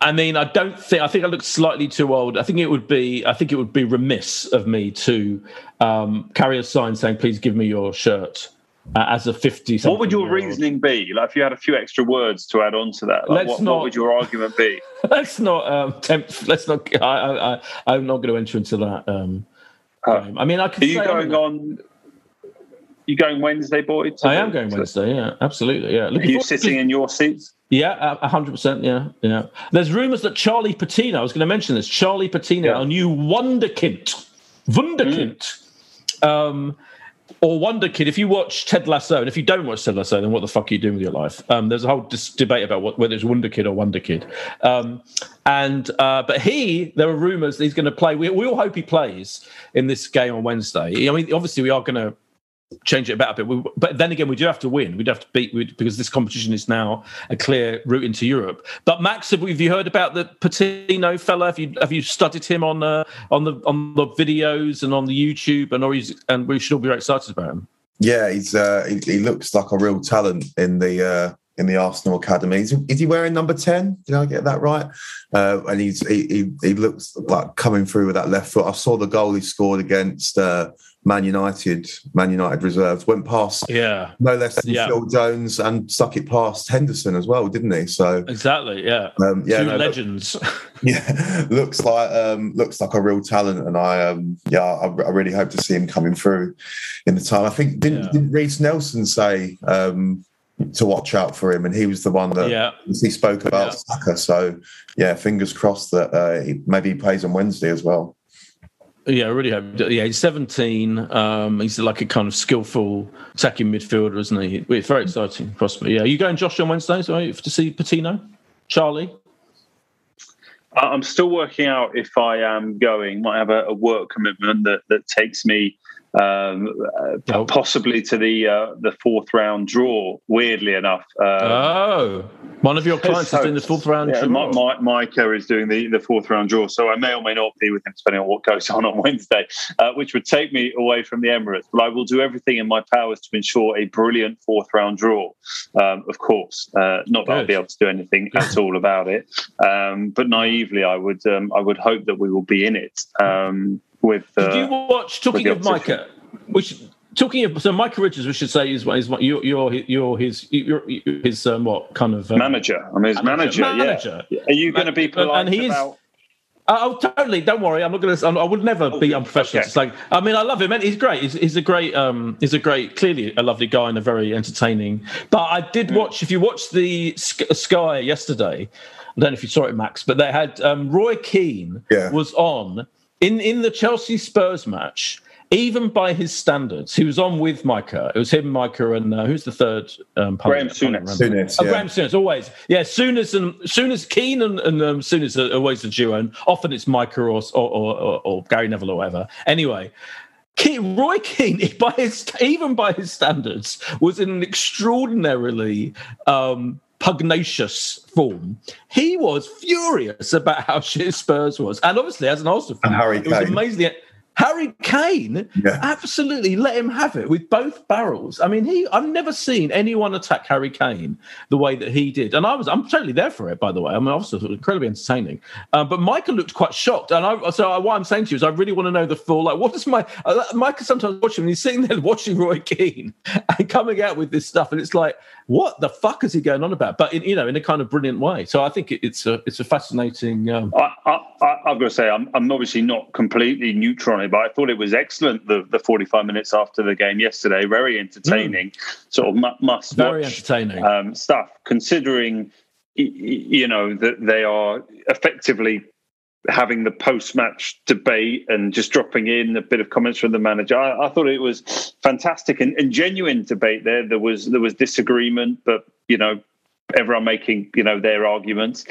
I mean, I don't think. I think I look slightly too old. I think it would be. I think it would be remiss of me to um, carry a sign saying, "Please give me your shirt." Uh, as a fifty. What would your reasoning be? Like if you had a few extra words to add on to that, like Let's what, not- what would your argument be? let's not um, tempt. Let's not. I, I, I, I'm not going to enter into that. Um, Uh. I mean, I could. Are you going on? You going Wednesday, Boyd? to I am going to- Wednesday. Yeah, absolutely. Yeah. Are you forward to- sitting in your seats? Yeah, a hundred percent. Yeah, yeah. There's rumours that Charlie Patino. I was going to mention this. Charlie Patino, our new wonderkind, wunderkind, um, or wonder kid. If you watch Ted Lasso, and if you don't watch Ted Lasso, then what the fuck are you doing with your life? Um, there's a whole dis- debate about what, whether it's Wonder Kid or Wonder Kid. Um, and uh, but he, there are rumours that he's going to play. We, we all hope he plays in this game on Wednesday. I mean, obviously we are going to change it about a bit. We, but then again, we do have to win. We'd have to beat we, because this competition is now a clear route into Europe. But Max, have, you heard about the Patino fella? Have you have you studied him on uh, on the on the videos and on the YouTube? And or he's, and we should all be very excited about him. Yeah, he's uh, he, he looks like a real talent in the uh, in the Arsenal academy. Is, is he wearing number ten? Did I get that right? Uh, and he's he, he he looks like coming through with that left foot. I saw the goal he scored against uh, Man United. Man United reserves went past Yeah, no less than Yeah. Phil Jones and stuck it past Henderson as well, didn't he? So exactly. Yeah, um, yeah, two no, look- legends. yeah, looks like um, looks like a real talent, and I um, yeah, I, I really hope to see him coming through in the time. I think didn't, Yeah. didn't Reiss Nelson say um, to watch out for him, and he was the one that Yeah. he spoke about Yeah. Saka. So yeah, fingers crossed that uh, he, maybe he plays on Wednesday as well. Yeah, I really hope. Yeah, he's 17. Um, he's like a kind of skillful attacking midfielder, isn't he? It's very exciting prospect. Yeah, Are you going Josh on Wednesday so to see Patino, Charlie? I'm still working out if I am going. Might have a, a work commitment that, that takes me um, uh, Oh. possibly to the uh, the fourth round draw. Weirdly enough, uh, oh, one of your clients so- is doing the fourth round. Yeah, draw. Mi- Micah is doing the, the fourth round draw, so I may or may not be with him, depending on what goes on on Wednesday, uh, which would take me away from the Emirates. But I will do everything in my powers to ensure a brilliant fourth round draw. Um, of course, uh, not that I'll be able to do anything at all about it, um, but naively, I would um, I would hope that we will be in it. Um, with uh, Did you watch? Talking of Micah, which talking of so Micah Richards, we should say is is what you're you're you're his you're his um, what kind of um, manager? I'm his manager. Manager. Yeah. Are you going to be polite and he is- about? Oh, oh, totally. Don't worry. I'm not going to. I would never be unprofessional. okay. It's like, I mean, I love him, and he's great. He's, he's a great. Um, he's a great, clearly a lovely guy and a very entertaining. But I did watch. If you watched the Sky yesterday, I don't know if you saw it, Max, but they had um, Roy Keane Yeah. was on in in the Chelsea Spurs match. Even by his standards, he was on with Micah. It was him, Micah, and uh, who's the third? Um, Graeme pundit? I can't Souness. remember. Oh. Graeme Souness, always. Yeah, Souness and Souness, Keane and, and um, Souness are always the duo. And often it's Micah or, or, or, or Gary Neville or whatever. Anyway, Keane, Roy Keane, by his, even by his standards, was in an extraordinarily um, pugnacious form. He was furious about how shit Spurs was. And obviously, as an Arsenal fan, And Harry it was Kane. Amazing. Harry Kane Yeah. absolutely let him have it with both barrels. I mean, he I've never seen anyone attack Harry Kane the way that he did. And I was I'm totally there for it, by the way. I mean, obviously, it was incredibly entertaining. Uh, but Micah looked quite shocked. And I so what I'm saying to you is I really want to know the full like what is my uh, Micah sometimes watching and he's sitting there watching Roy Keane and coming out with this stuff, and it's like, what the fuck is he going on about? But in, you know, in a kind of brilliant way. So I think it, it's a it's a fascinating um, I, I, I, I've got to say, I'm, I'm obviously not completely neutral on it, but I thought it was excellent. The, the 45 minutes after the game yesterday, very entertaining, sort of mu- must very watch entertaining. um, stuff. Considering, you know, that they are effectively having the post-match debate and just dropping in a bit of comments from the manager. I, I thought it was fantastic and, and, genuine debate. There, there was there was disagreement, but you know, everyone making you know their arguments,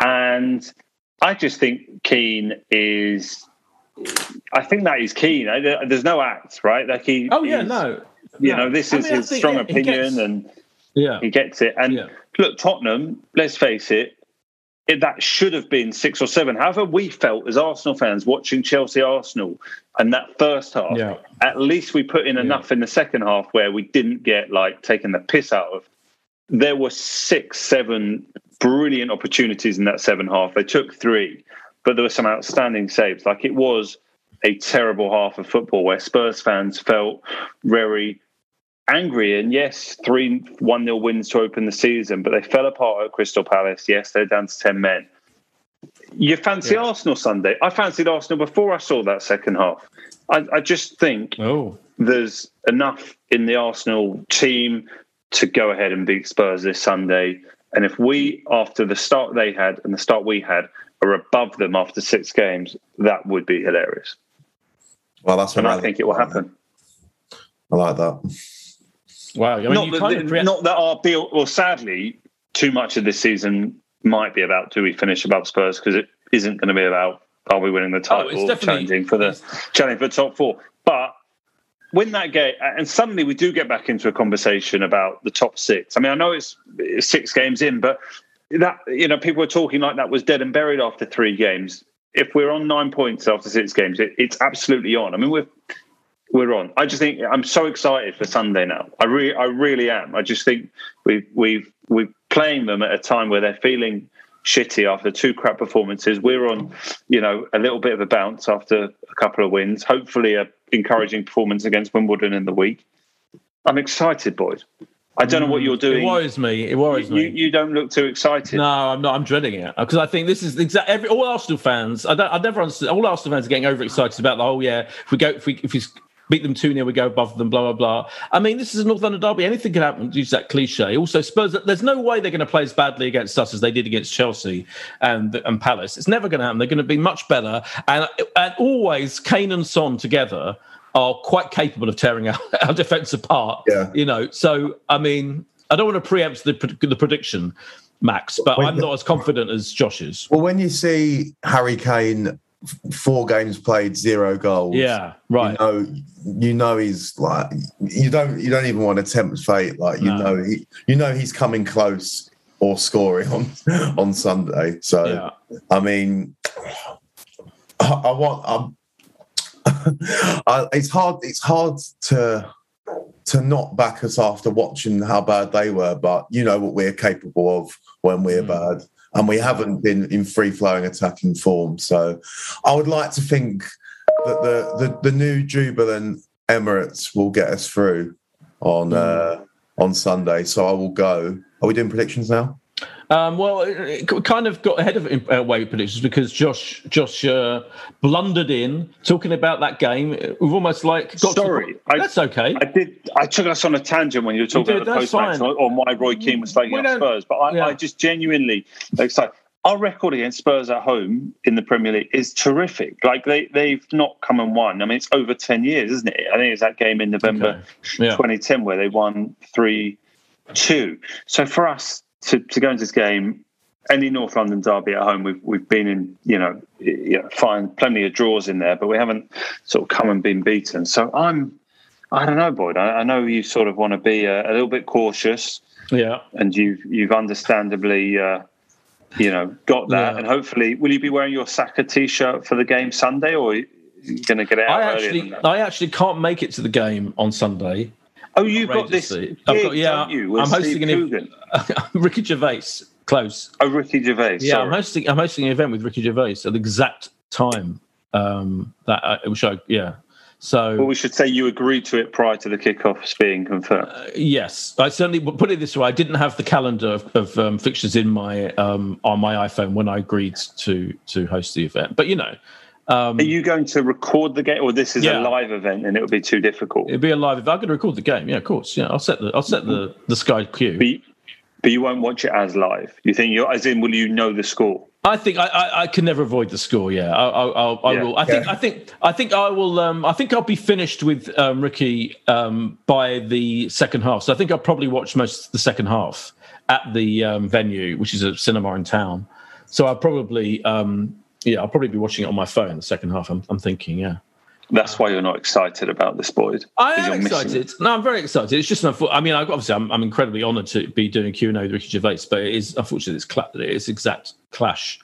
and I just think Keane is. I think that is Keane. There's no act, right? Like he. Oh yeah, no. You know, this is mean, his strong opinion, gets, and yeah, he gets it. And yeah. look, Tottenham. Let's face it it, that should have been six or seven. However, we felt as Arsenal fans watching Chelsea Arsenal and that first half, yeah. at least we put in enough yeah. in the second half where we didn't get like taken the piss out of. There were six, seven brilliant opportunities in that seven half. They took three, but there were some outstanding saves. Like it was a terrible half of football where Spurs fans felt very angry. And yes, three 1 0 wins to open the season, but they fell apart at Crystal Palace. Yes, they're down to 10 men. You fancy yeah. Arsenal Sunday? I fancied Arsenal before I saw that second half. I, I just think oh. there's enough in the Arsenal team to go ahead and beat Spurs this Sunday. And if we, after the start they had and the start we had, are above them after six games, that would be hilarious. Well, that's and I think it will happen. I like that. Wow. I mean, not, that, pre- not that our bill, well, sadly, too much of this season might be about do we finish above Spurs because it isn't going to be about are we winning the oh, title oh, or challenging for the challenge for the top four. But win that game, and suddenly we do get back into a conversation about the top six. I mean, I know it's, it's six games in, but that you know people were talking like that was dead and buried after three games. If we're on nine points after six games, it, it's absolutely on. I mean, we're we're on. I just think I'm so excited for Sunday now. I really, I really am. I just think we've we've we're playing them at a time where they're feeling shitty after two crap performances. We're on, you know, a little bit of a bounce after a couple of wins. Hopefully, a encouraging performance against Wimbledon in the week. I'm excited, boys. I don't know what you're mm. doing. It worries me. It worries you, me. You, you, don't look too excited. No, I'm not. I'm dreading it because I think this is exactly all Arsenal fans. I don't. I never understood. All Arsenal fans are getting overexcited about the whole. Yeah, if we go, if we if we beat them 2 0, we go above them, blah, blah, blah. I mean, this is a North London derby. Anything can happen, use that cliche. Also, Spurs, there's no way they're going to play as badly against us as they did against Chelsea and, and Palace. It's never going to happen. They're going to be much better. And, and always, Kane and Son together are quite capable of tearing our, our defence apart. Yeah. You know, so, I mean, I don't want to preempt the, the prediction, Max, but when, I'm not as confident as Josh is. Well, when you see Harry Kane four games played, zero goals. Yeah, right. You know, you know he's like you don't you don't even want to tempt fate. Like you no. know he you know he's coming close or scoring on on Sunday. So yeah. I mean, I, I want. I'm, I, it's hard. It's hard to to not back us after watching how bad they were, but you know what we're capable of when we're mm. bad and we haven't been in free flowing attacking form. So I would like to think that the the, the new jubilant Emirates will get us through on hmm. uh, on Sunday. So I will go. Are we doing predictions now? Um, well, it kind of got ahead of uh, way predictions because Josh Josh uh, blundered in talking about that game. We've almost like sorry. To, I, that's okay. I did. I took us on a tangent when you were talking you about the post match or, or why Roy Keane was slagging up Spurs, but I, yeah. I just genuinely excited. Our record against Spurs at home in the Premier League is terrific. Like they they've not come and won. I mean, it's over ten years, isn't it? I think it's that game in November okay. yeah. 2010 where they won three two. So for us to, to go into this game, any North London derby at home, we've we've been in, you know, you know, find plenty of draws in there, but we haven't sort of come and been beaten. So I'm, I don't know, Boyd. I, I know you sort of want to be a, a, little bit cautious, yeah, and you've you've understandably, uh, you know, got that, yeah. and hopefully, will you be wearing your Saka t-shirt for the game Sunday, or? going to get out. I actually, I actually can't make it to the game on Sunday. Oh, you've got this. Gig, I've got, yeah, you, I'm hosting an event. With Ricky Gervais, close. Oh, Ricky Gervais. Yeah, sorry. I'm hosting. I'm hosting an event with Ricky Gervais at the exact time um, that I, which I yeah. So, well, we should say you agreed to it prior to the kickoffs being confirmed. Uh, yes, I certainly put it this way. I didn't have the calendar of, of um, fixtures in my um, on my iPhone when I agreed to to host the event. But you know, um, Are you going to record the game, or this is yeah. a live event and it would be too difficult? It'd be a live event. I'm going to record the game. Yeah, of course. Yeah, I'll set the I'll set the the Sky Q. But you, but you won't watch it as live. You think you, as in, will you know the score? I think I, I, I, can never avoid the score. Yeah, I, I, I yeah. will. I think. Yeah. I think. I think I will. Um, I think I'll be finished with um, Ricky um, by the second half. So I think I'll probably watch most of the second half at the um, venue, which is a cinema in town. So I'll probably, um, yeah, I'll probably be watching it on my phone the second half. I'm, I'm thinking, yeah. That's why you're not excited about this, Boyd. I am excited. No, I'm very excited. It's just, I mean, obviously, I'm, I'm incredibly honoured to be doing Q and A with Ricky Gervais, but it is unfortunately it's, cla- it's exact clash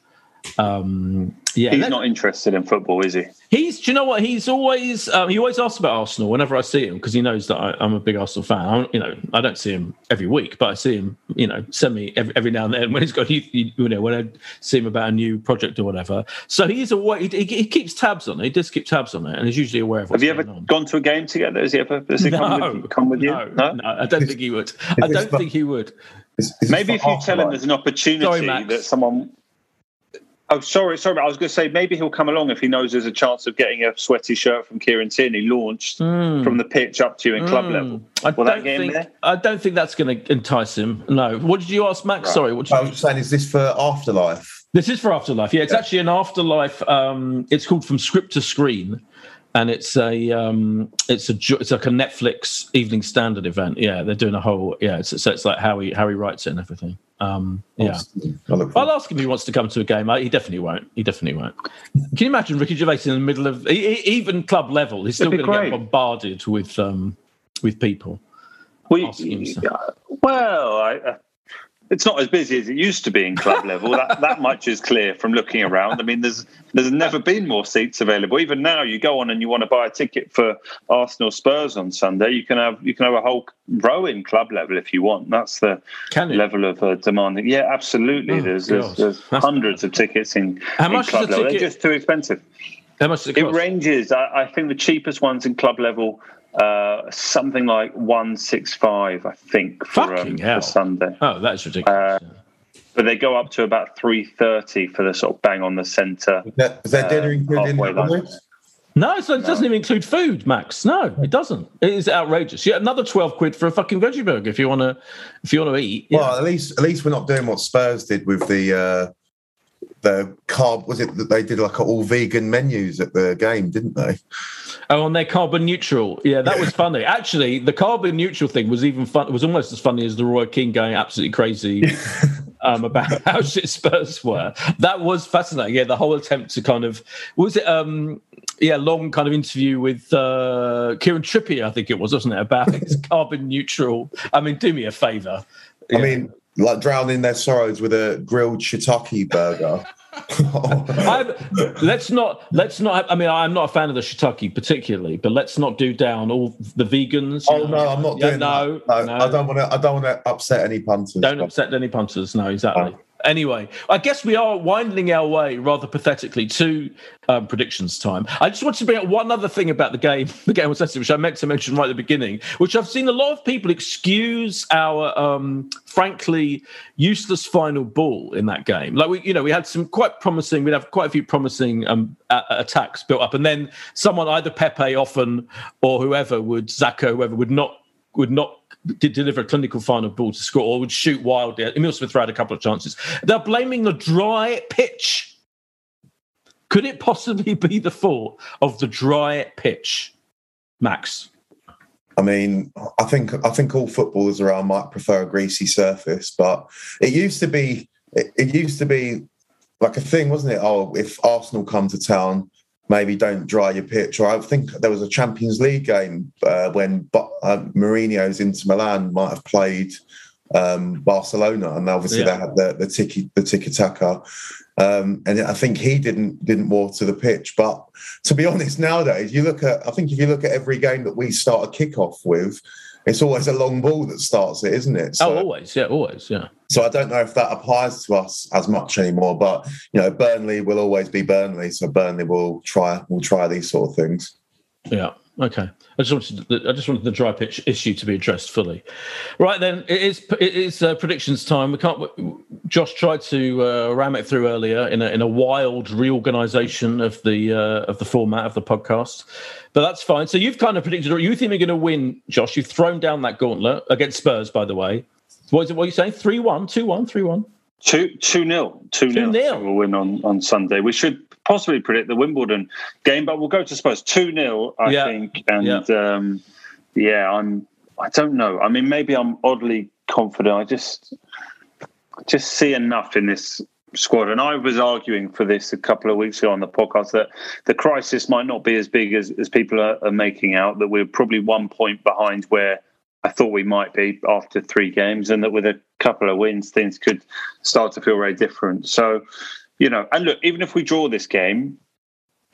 um, yeah, he's not interested in football, is he? He's. Do you know what? He's always. Um, he always asks about Arsenal whenever I see him because he knows that I, am a big Arsenal fan. I you know, I don't see him every week, but I see him. You know, send me every, every now and then when he's got. You, you know, when I see him about a new project or whatever. So he's away. He, he, keeps tabs on it. He does keep tabs on it, and he's usually aware of. It. Have you ever on. gone to a game together? Has he ever? Has he no, come, with, come with you? No, no, no, I don't think he would. I don't think he would. Is, is Maybe if you tell him there's an opportunity Sorry, that someone Oh, sorry, sorry. I was going to say maybe he'll come along if he knows there's a chance of getting a sweaty shirt from Kieran Tierney launched mm. from the pitch up to you in mm. club hmm. level. I Will don't think I don't think that's going to entice him. No. What did you ask, Max? Right. Sorry, what I was saying, is this for Afterlife? This is for Afterlife. Yeah, it's yeah. actually an Afterlife. Um, it's called From Script to Screen and it's a um, it's a it's like a Netflix Evening Standard event. Yeah, they're doing a whole yeah. It's, so it's like how he how he writes it and everything. Um, yeah, I'll ask him if he wants to come to a game. He definitely won't. He definitely won't. Can you imagine Ricky Gervais in the middle of even club level? He's still going to get bombarded with um, with people. Well, well, I, it's not as busy as it used to be in club level. that that much is clear from looking around. I mean, there's there's never been more seats available. Even now, you go on and you want to buy a ticket for Arsenal Spurs on Sunday, you can have you can have a whole row in club level if you want. That's the level of uh, demand. Yeah, absolutely. Oh, there's, there's, there's hundreds of tickets in, How in much club level. They're just too expensive. How much it, it ranges. I, I think the cheapest ones in club level uh, something like one six five, I think, for, um, for Sunday. Oh, that's ridiculous. Uh, but they go up to about three thirty for the sort of bang on the centre. Is that, is that uh, dinner included in No, so it doesn't even include food, Max. No, it doesn't. It is outrageous. Yeah, another twelve quid for a fucking veggie burger if you want to, if you want to eat. Yeah. Well, at least at least we're not doing what Spurs did with the uh, the carb was it that they did like all vegan menus at the game, didn't they? Oh, and they're carbon neutral. Yeah, that was funny. Actually, the carbon neutral thing was even fun. It was almost as funny as the Roy Keane going absolutely crazy um, about how shit Spurs were. That was fascinating. Yeah, the whole attempt to kind of was it um yeah, long kind of interview with uh, Kieran Trippier, I think it was, wasn't it, about his carbon neutral. I mean, do me a favour. I mean, like drowning their sorrows with a grilled shiitake burger. let's not let's not. I mean, I'm not a fan of the shiitake particularly, but let's not do down all the vegans. Oh know? no, I'm not yeah, doing no, that. No, no, I don't want to. I don't want to upset any punters. Don't upset any punters. No, exactly. Anyway, I guess we are winding our way rather pathetically to um, predictions time. I just wanted to bring up one other thing about the game, the game was which I meant to mention right at the beginning, which I've seen a lot of people excuse our um, frankly useless final ball in that game. Like we, you know, we had some quite promising, we'd have quite a few promising um, a- attacks built up, and then someone, either Pepe often or whoever would Xhaka, whoever would not would not did deliver a clinical final ball to score or would shoot wildly. Emile Smith had a couple of chances. They're blaming the dry pitch. Could it possibly be the fault of the dry pitch, Max? I mean, I think I think all footballers around might prefer a greasy surface, but it used to be it, it used to be like a thing, wasn't it? Oh, if Arsenal come to town, maybe don't dry your pitch. Or I think there was a Champions League game uh, when uh, Mourinho's Inter Milan might have played um, Barcelona, and obviously yeah. they had the the tiki the tiki taka. Um, and I think he didn't didn't water the pitch. But to be honest, nowadays you look at I think if you look at every game that we start a kickoff with, it's always a long ball that starts it, isn't it? Oh, so, oh, always, yeah, always, yeah. So I don't know if that applies to us as much anymore, but you know, Burnley will always be Burnley, so Burnley will try will try these sort of things. Yeah. Okay. I just wanted the, I just wanted the dry pitch issue to be addressed fully. Right then, it is it is uh, predictions time. We can't. Josh tried to uh, ram it through earlier in a in a wild reorganisation of the uh, of the format of the podcast, but that's fine. So you've kind of predicted. Or you think you're going to win, Josh? You've thrown down that gauntlet against Spurs, by the way. What is it? What are you saying? Three one, two one, three one. Two two nil two nil. 2-0. We'll win on on Sunday. We should possibly predict the Wimbledon game, but we'll go to Spurs two 0 I Yeah. think. And um, yeah, I'm. I don't know. I mean, maybe I'm oddly confident. I just just see enough in this squad. And I was arguing for this a couple of weeks ago on the podcast that the crisis might not be as big as, as people are, are making out, that we're probably one point behind where I thought we might be after three games, and that with a couple of wins, things could start to feel very different. So, you know, and look, even if we draw this game,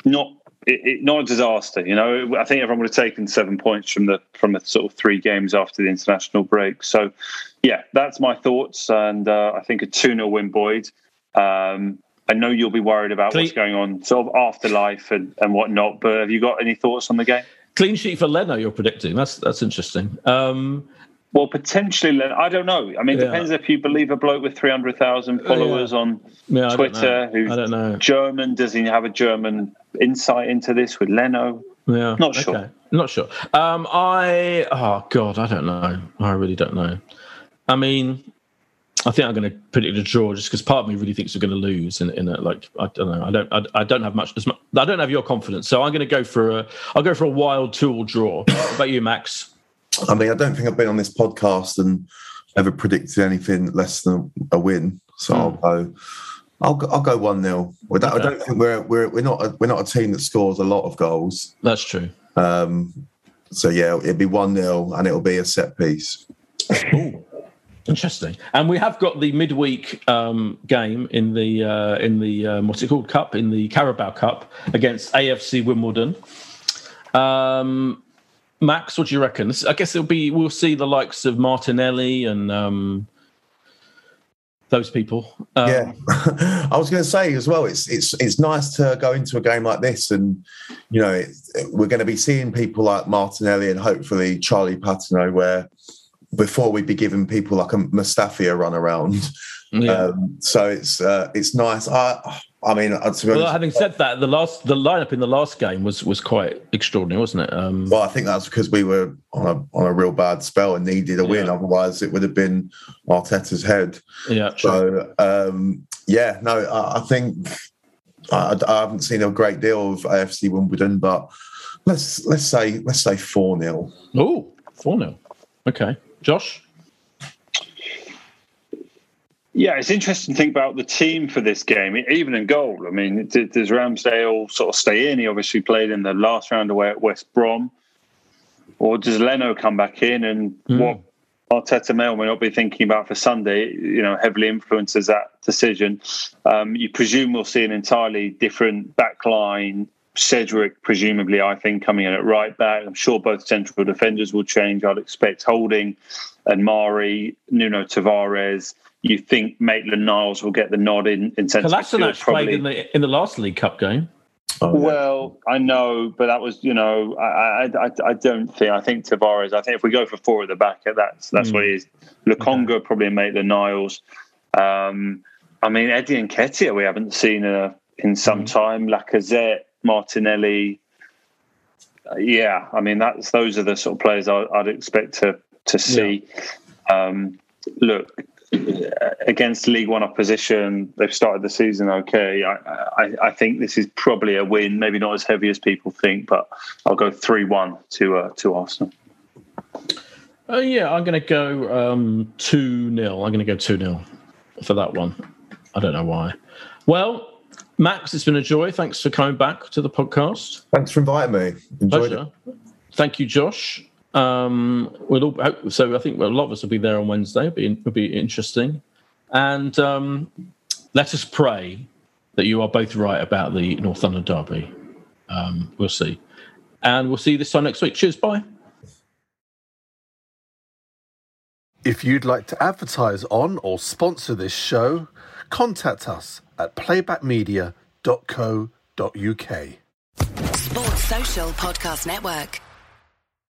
not it, it, not a disaster. You know, I think everyone would have taken seven points from the from the sort of three games after the international break. So, yeah, that's my thoughts, and uh, I think a two 0 win, Boyd. Um, I know you'll be worried about Cle- what's going on, sort of afterlife and, and whatnot. But have you got any thoughts on the game? Clean sheet for Leno, you're predicting. That's that's interesting. Um, Well, potentially, I don't know. I mean, it Yeah. depends if you believe a bloke with 300,000 followers on yeah, I don't Twitter who's I don't know. German. Does he have a German insight into this with Leno? Yeah, Not sure. Okay. Not sure. Um, I oh god, I don't know. I really don't know. I mean, I think I'm going to put it in a draw just because part of me really thinks we're going to lose. In, in a, like, I don't know. I don't. I, I don't have much, as much. I don't have your confidence, so I'm going to go for a. I'll go for a wild two-all draw. What about you, Max? I mean, I don't think I've been on this podcast and ever predicted anything less than a win. So I'll go. I'll go, I'll go one 0 I Okay. don't think we're we're we're not a, we're not a team that scores a lot of goals. That's true. Um, so yeah, it'll be one 0 and it'll be a set piece. Interesting. And we have got the midweek um, game in the uh, in the um, what's it called cup in the Carabao Cup against AFC Wimbledon. Um, Max, what do you reckon? I guess it'll be we'll see the likes of Martinelli and um, those people. Um, yeah, I was going to say as well. It's it's it's nice to go into a game like this, and you know it, we're going to be seeing people like Martinelli and hopefully Charlie Patino, where before we'd be giving people like a Mustafi a run around. Yeah. Um, so it's uh, it's nice. I I mean, uh, be Well, having said that, the last the lineup in the last game was was quite extraordinary, wasn't it? Um, well, I think that's because we were on a on a real bad spell and needed a win. Yeah. Otherwise, it would have been Arteta's head. yeah, true. So um, yeah, no, I, I think I, I haven't seen a great deal of AFC Wimbledon, but let's let's say let's say four 0 Oh, 4 0. Okay. Josh? Yeah, it's interesting to think about the team for this game, even in goal. I mean, does Ramsdale sort of stay in? He obviously played in the last round away at West Brom. Or does Leno come back in? And what Arteta may or may not be thinking about for Sunday, you know, heavily influences that decision. Um, you presume we'll see an entirely different back line. Cedric, presumably, I think, coming in at right back. I'm sure both central defenders will change. I'd expect Holding and Mari, Nuno Tavares. You think Maitland Niles will get the nod in, in centre midfield, Kolasinac played in the in the last League Cup game. well, I know, but that was, you know, I, I, I, I don't think. I think Tavares. I think if we go for four at the back, that's that's Mm. what it is. Lokonga probably make the Niles. Um, I mean, Eddie Nketiah, we haven't seen uh, in some Mm. time. Lacazette, Martinelli. Uh, yeah, I mean, that's those are the sort of players I, I'd expect to to see. Um, look, against League One opposition, they've started the season okay. I, I, I think this is probably a win, maybe not as heavy as people think, but I'll go three-one to uh, to Arsenal. Oh yeah, I'm going to go um, two 0 I'm going to go two 0 for that one. I don't know why. Well, Max, it's been a joy. Thanks for coming back to the podcast. Thanks for inviting me. Enjoyed Pleasure. it. Thank you, Josh. Um, we'll all, so I think a lot of us will be there on Wednesday. It'll be, it'll be interesting. And um, let us pray that you are both right about the North London Derby. Um, we'll see. And we'll see you this time next week. Cheers. Bye. If you'd like to advertise on or sponsor this show, contact us at playbackmedia.co.uk. Sports Social Podcast Network.